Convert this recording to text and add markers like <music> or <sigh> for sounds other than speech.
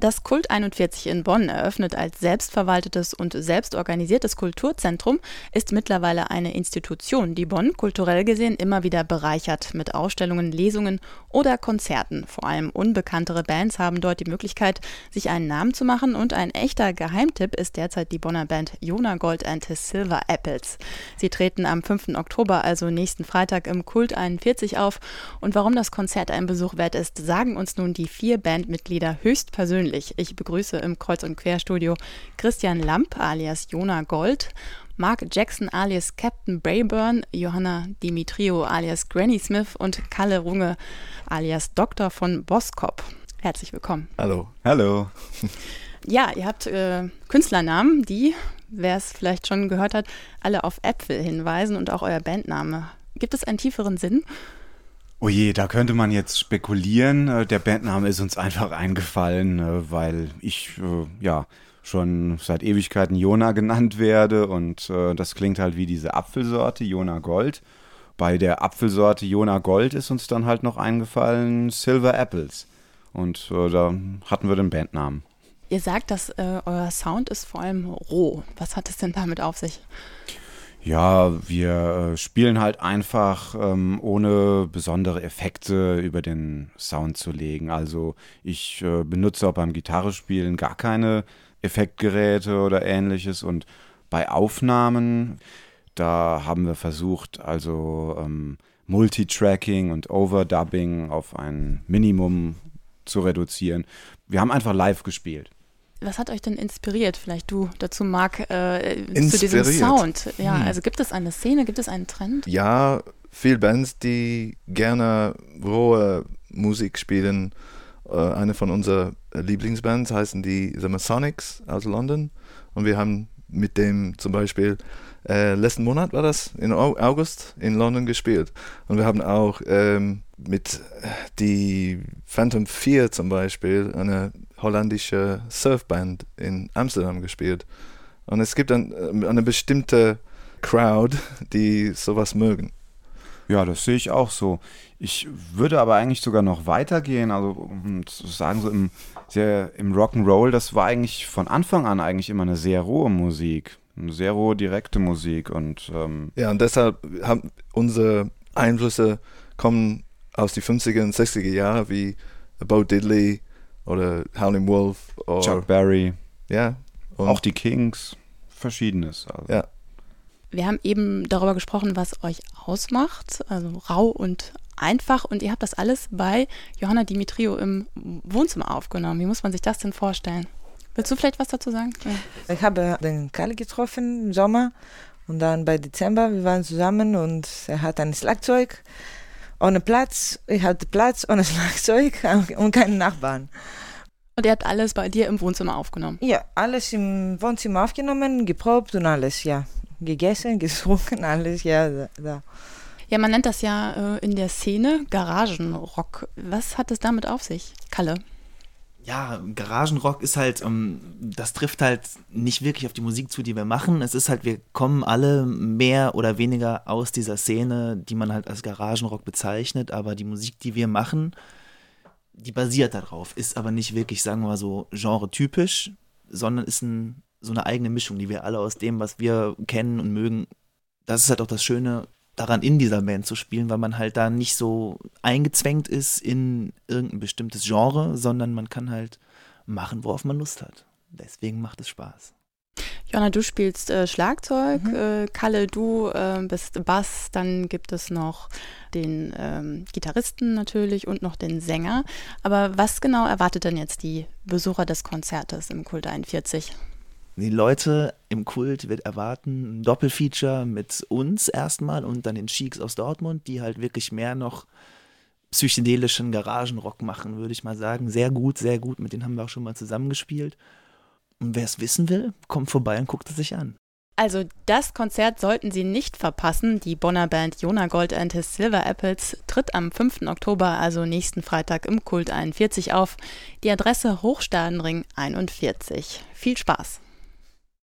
Das Kult 41 in Bonn, eröffnet als selbstverwaltetes und selbstorganisiertes Kulturzentrum, ist mittlerweile eine Institution, die Bonn kulturell gesehen immer wieder bereichert mit Ausstellungen, Lesungen oder Konzerten. Vor allem unbekanntere Bands haben dort die Möglichkeit, sich einen Namen zu machen und ein echter Geheimtipp ist derzeit die Bonner Band Jona Gold and His Silver Apples. Sie treten am 5. Oktober, also nächsten Freitag im Kult 41 auf und warum das Konzert ein Besuch wert ist, sagen uns nun die vier Bandmitglieder höchstpersönlich persönlich. Ich begrüße im Kreuz- und Querstudio Christian Lamp alias Jona Gold, Mark Jackson alias Captain Brayburn, Johanna Dimitrio alias Granny Smith und Kalle Runge alias Doktor von Boskop. Herzlich willkommen. Hallo. Hallo. <laughs> Ja, ihr habt äh, Künstlernamen, die, wer es vielleicht schon gehört hat, alle auf Äpfel hinweisen und auch euer Bandname. Gibt es einen tieferen Sinn? Oh je, da könnte man jetzt spekulieren. Äh, der Bandname ist uns <laughs> einfach eingefallen, äh, weil ich äh, ja schon seit Ewigkeiten Jona genannt werde und das klingt halt wie diese Apfelsorte Jona Gold. Bei der Apfelsorte Jona Gold ist uns dann halt noch eingefallen Silver Apples und da hatten wir den Bandnamen. Ihr sagt, dass äh, euer Sound ist vor allem roh. Was hat es denn damit auf sich? Ja, wir äh, spielen halt einfach ähm, ohne besondere Effekte über den Sound zu legen. Also ich äh, benutze auch beim Gitarrespielen gar keine Effektgeräte oder ähnliches und bei Aufnahmen, da haben wir versucht, also ähm, Multitracking und Overdubbing auf ein Minimum zu reduzieren. Wir haben einfach live gespielt. Was hat euch denn inspiriert? Vielleicht du dazu, Marc, äh, zu diesem Sound. Ja, hm. also gibt es eine Szene, gibt es einen Trend? Ja, viele Bands, die gerne rohe Musik spielen. Äh, eine von unseren Lieblingsbands heißen die The Masonics aus London. Und wir haben mit dem zum Beispiel äh, letzten Monat war das, in August in London gespielt. Und wir haben auch ähm, mit äh, die Phantom 4 zum Beispiel, eine holländische Surfband in Amsterdam gespielt. Und es gibt ein, äh, eine bestimmte Crowd, die sowas mögen. Ja, das sehe ich auch so. Ich würde aber eigentlich sogar noch weitergehen, also um zu sagen, so im, im Rock'n'Roll, das war eigentlich von Anfang an eigentlich immer eine sehr rohe Musik. Eine sehr rohe, direkte Musik. Und, ähm ja, und deshalb haben unsere Einflüsse kommen aus den 50er und 60er Jahren, wie Bo Diddley oder Howling Wolf. Oder, Chuck Berry. Ja. auch die Kings. Verschiedenes. Also. Ja. Wir haben eben darüber gesprochen, was euch ausmacht, also rau und einfach. Und ihr habt das alles bei Johanna Dimitrio im Wohnzimmer aufgenommen. Wie muss man sich das denn vorstellen? Willst du vielleicht was dazu sagen? Ja. Ich habe den Kalle getroffen im Sommer und dann bei Dezember, wir waren zusammen und er hat ein Schlagzeug ohne Platz. Ich hatte Platz ohne <laughs> Schlagzeug und keinen Nachbarn. Und er hat alles bei dir im Wohnzimmer aufgenommen? Ja, alles im Wohnzimmer aufgenommen, geprobt und alles, ja. Gegessen, <laughs> getrunken, alles, ja, da. Ja, man nennt das ja äh, in der Szene Garagenrock. Was hat es damit auf sich, Kalle? ja, Garagenrock ist halt, um, ähm, das trifft halt nicht wirklich auf die Musik zu, die wir machen. Es ist halt, wir kommen alle mehr oder weniger aus dieser Szene, die man halt als Garagenrock bezeichnet, aber die Musik, die wir machen, die basiert darauf, ist aber nicht wirklich, sagen wir mal so, genre-typisch, sondern ist ein, so eine eigene Mischung, die wir alle aus dem, was wir kennen und mögen. Das ist halt auch das Schöne daran, in dieser Band zu spielen, weil man halt da nicht so eingezwängt ist in irgendein bestimmtes Genre, sondern man kann halt machen, worauf man Lust hat. Deswegen macht es Spaß. Jonna, du spielst äh, Schlagzeug, mhm. äh, Kalle, du äh, bist Bass, dann gibt es noch den ähm, Gitarristen natürlich und noch den Sänger. Aber was genau erwartet denn jetzt die Besucher des Konzertes im Kult 41? Die Leute im Kult wird erwarten ein Doppelfeature mit uns erstmal und dann den Cheeks aus Dortmund, die halt wirklich mehr noch psychedelischen Garagenrock machen, würde ich mal sagen. Sehr gut, sehr gut. Mit denen haben wir auch schon mal zusammengespielt. Und wer es wissen will, kommt vorbei und guckt es sich an. Also das Konzert sollten Sie nicht verpassen. Die Bonner Band Jona Gold and His Silver Apples tritt am 5. Oktober, also nächsten Freitag im Kult 41 auf. Die Adresse Hochstadenring 41. Viel Spaß!